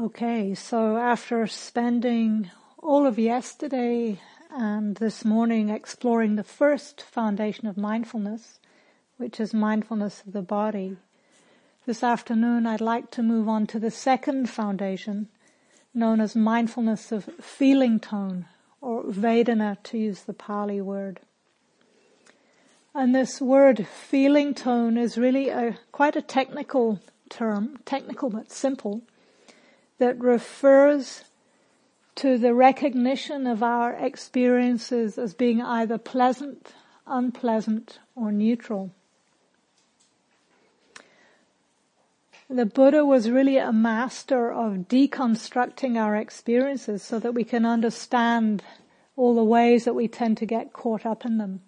Okay, so after spending all of yesterday and this morning exploring the first foundation of mindfulness, which is mindfulness of the body, this afternoon I'd like to move on to the second foundation, known as mindfulness of feeling tone, or Vedana to use the Pali word. And this word feeling tone is really a, quite a technical term, technical but simple that refers to the recognition of our experiences as being either pleasant, unpleasant, or neutral. The Buddha was really a master of deconstructing our experiences so that we can understand all the ways that we tend to get caught up in them.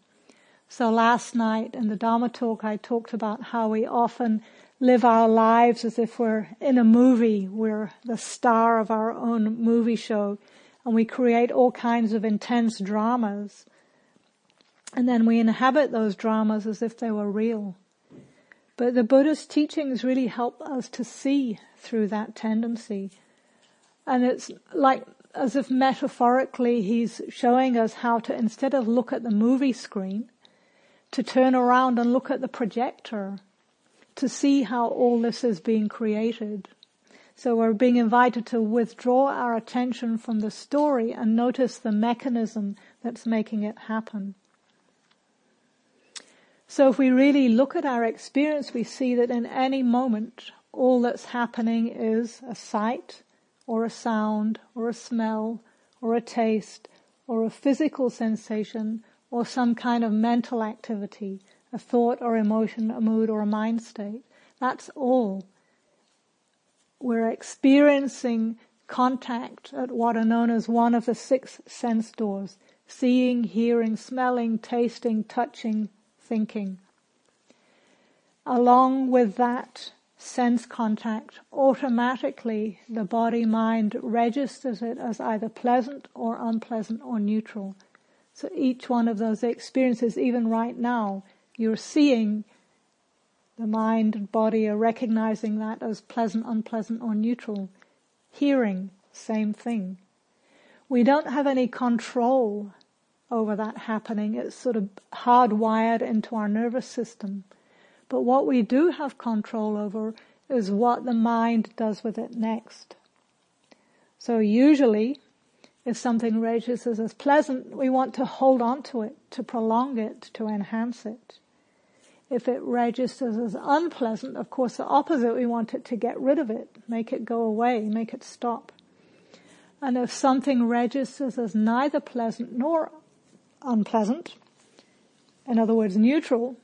So last night in the Dharma talk I talked about how we often live our lives as if we're in a movie. We're the star of our own movie show and we create all kinds of intense dramas. And then we inhabit those dramas as if they were real. But the Buddha's teachings really help us to see through that tendency. And it's like as if metaphorically he's showing us how to, instead of look at the movie screen, to turn around and look at the projector to see how all this is being created. So we're being invited to withdraw our attention from the story and notice the mechanism that's making it happen. So if we really look at our experience, we see that in any moment, all that's happening is a sight, or a sound, or a smell, or a taste, or a physical sensation, or some kind of mental activity a thought or emotion, a mood or a mind state. That's all. We're experiencing contact at what are known as one of the six sense doors. Seeing, hearing, smelling, tasting, touching, thinking. Along with that sense contact, automatically the body mind registers it as either pleasant or unpleasant or neutral. So each one of those experiences, even right now, you're seeing the mind and body are recognizing that as pleasant, unpleasant, or neutral. Hearing, same thing. We don't have any control over that happening. It's sort of hardwired into our nervous system. But what we do have control over is what the mind does with it next. So usually, if something registers as pleasant, we want to hold on to it, to prolong it, to enhance it. If it registers as unpleasant, of course the opposite, we want it to get rid of it, make it go away, make it stop. And if something registers as neither pleasant nor unpleasant, in other words neutral,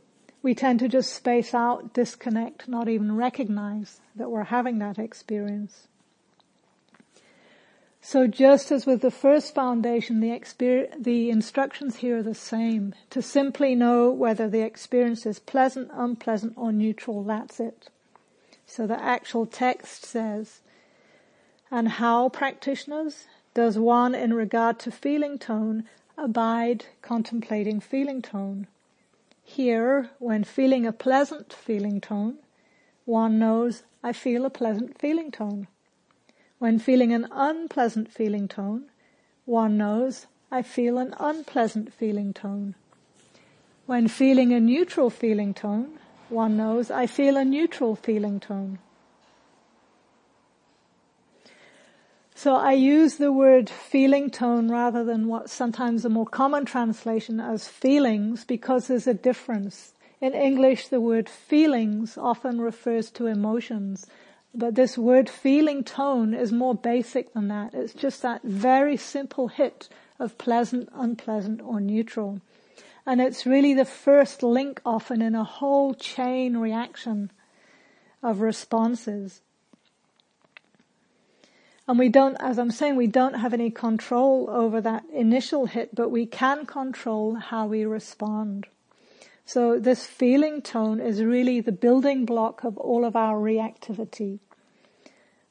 we tend to just space out, disconnect, not even recognize that we're having that experience. So just as with the first foundation, the, the instructions here are the same. To simply know whether the experience is pleasant, unpleasant, or neutral, that's it. So the actual text says, and how practitioners does one in regard to feeling tone abide contemplating feeling tone? Here, when feeling a pleasant feeling tone, one knows I feel a pleasant feeling tone. When feeling an unpleasant feeling tone, one knows I feel an unpleasant feeling tone. When feeling a neutral feeling tone, one knows I feel a neutral feeling tone. So I use the word feeling tone rather than what sometimes a more common translation as feelings because there's a difference. In English, the word feelings often refers to emotions but this word feeling tone is more basic than that. It's just that very simple hit of pleasant, unpleasant, or neutral. And it's really the first link often in a whole chain reaction of responses. And we don't, as I'm saying, we don't have any control over that initial hit, but we can control how we respond. So this feeling tone is really the building block of all of our reactivity.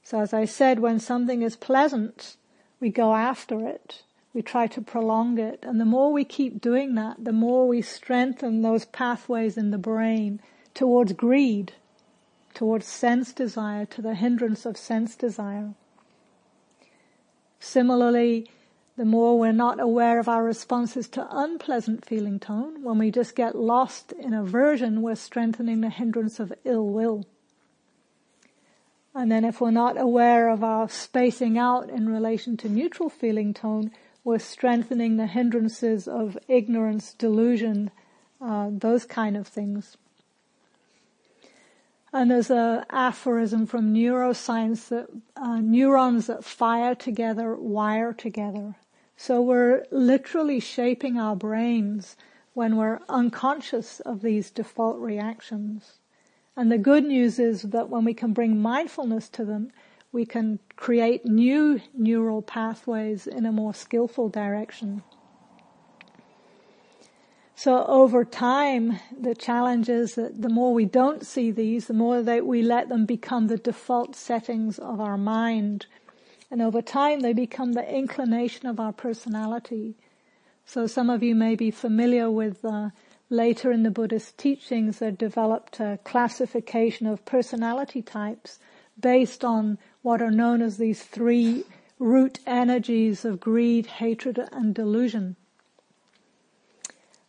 So as I said, when something is pleasant, we go after it. We try to prolong it. And the more we keep doing that, the more we strengthen those pathways in the brain towards greed, towards sense desire, to the hindrance of sense desire. Similarly, the more we're not aware of our responses to unpleasant feeling tone, when we just get lost in aversion, we're strengthening the hindrance of ill will. And then if we're not aware of our spacing out in relation to neutral feeling tone, we're strengthening the hindrances of ignorance, delusion, uh, those kind of things. And there's a aphorism from neuroscience that uh, neurons that fire together wire together. So we're literally shaping our brains when we're unconscious of these default reactions. And the good news is that when we can bring mindfulness to them, we can create new neural pathways in a more skillful direction. So over time, the challenge is that the more we don't see these, the more that we let them become the default settings of our mind and over time they become the inclination of our personality. So some of you may be familiar with uh, later in the Buddhist teachings they developed a classification of personality types based on what are known as these three root energies of greed, hatred and delusion.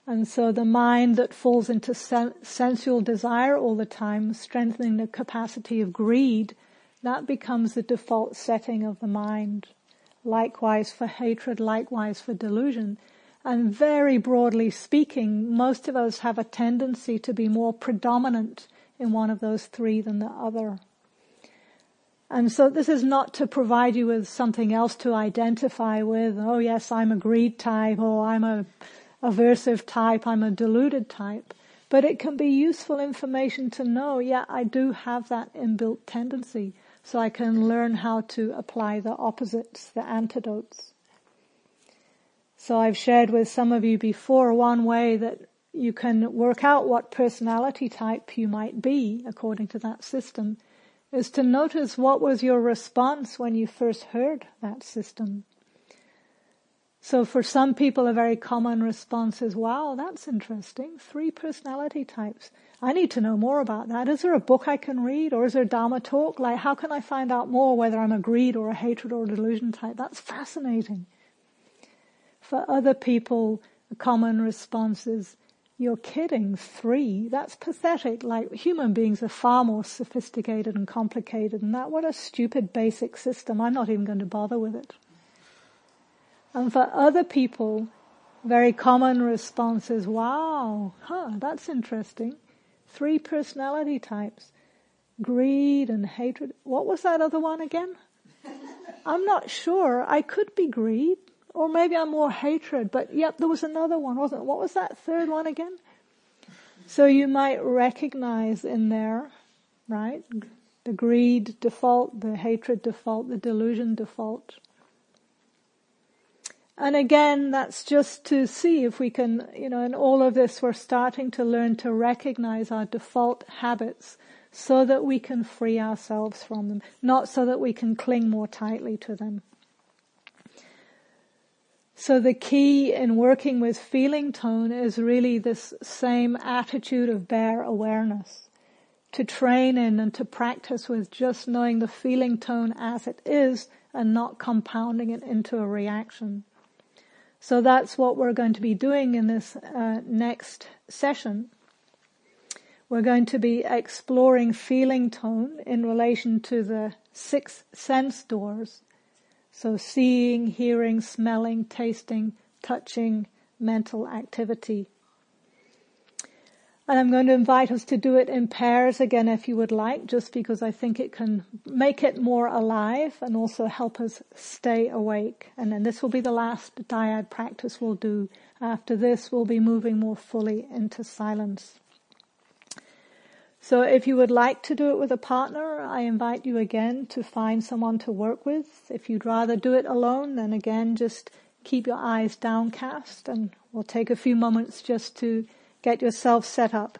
And so the mind that falls into sen- sensual desire all the time, strengthening the capacity of greed, that becomes the default setting of the mind. Likewise for hatred, likewise for delusion. And very broadly speaking, most of us have a tendency to be more predominant in one of those three than the other. And so this is not to provide you with something else to identify with. Oh yes, I'm a greed type, or I'm a aversive type, I'm a deluded type. But it can be useful information to know, yeah, I do have that inbuilt tendency so I can learn how to apply the opposites, the antidotes. So I've shared with some of you before one way that you can work out what personality type you might be according to that system is to notice what was your response when you first heard that system. So for some people a very common response is, wow, that's interesting. Three personality types. I need to know more about that. Is there a book I can read or is there a Dharma talk? Like, how can I find out more whether I'm a greed or a hatred or a delusion type? That's fascinating. For other people, a common response is, you're kidding, three? That's pathetic. Like, human beings are far more sophisticated and complicated than that. What a stupid basic system. I'm not even going to bother with it. And for other people, very common response is, wow, huh, that's interesting. Three personality types. Greed and hatred. What was that other one again? I'm not sure. I could be greed, or maybe I'm more hatred, but yep, there was another one, wasn't it? What was that third one again? So you might recognize in there, right? The greed default, the hatred default, the delusion default. And again, that's just to see if we can, you know, in all of this, we're starting to learn to recognize our default habits so that we can free ourselves from them, not so that we can cling more tightly to them. So the key in working with feeling tone is really this same attitude of bare awareness. To train in and to practice with just knowing the feeling tone as it is and not compounding it into a reaction. So that's what we're going to be doing in this uh, next session. We're going to be exploring feeling tone in relation to the six sense doors. So seeing, hearing, smelling, tasting, touching, mental activity. And I'm going to invite us to do it in pairs again if you would like, just because I think it can make it more alive and also help us stay awake. And then this will be the last dyad practice we'll do. After this, we'll be moving more fully into silence. So if you would like to do it with a partner, I invite you again to find someone to work with. If you'd rather do it alone, then again, just keep your eyes downcast and we'll take a few moments just to get yourself set up.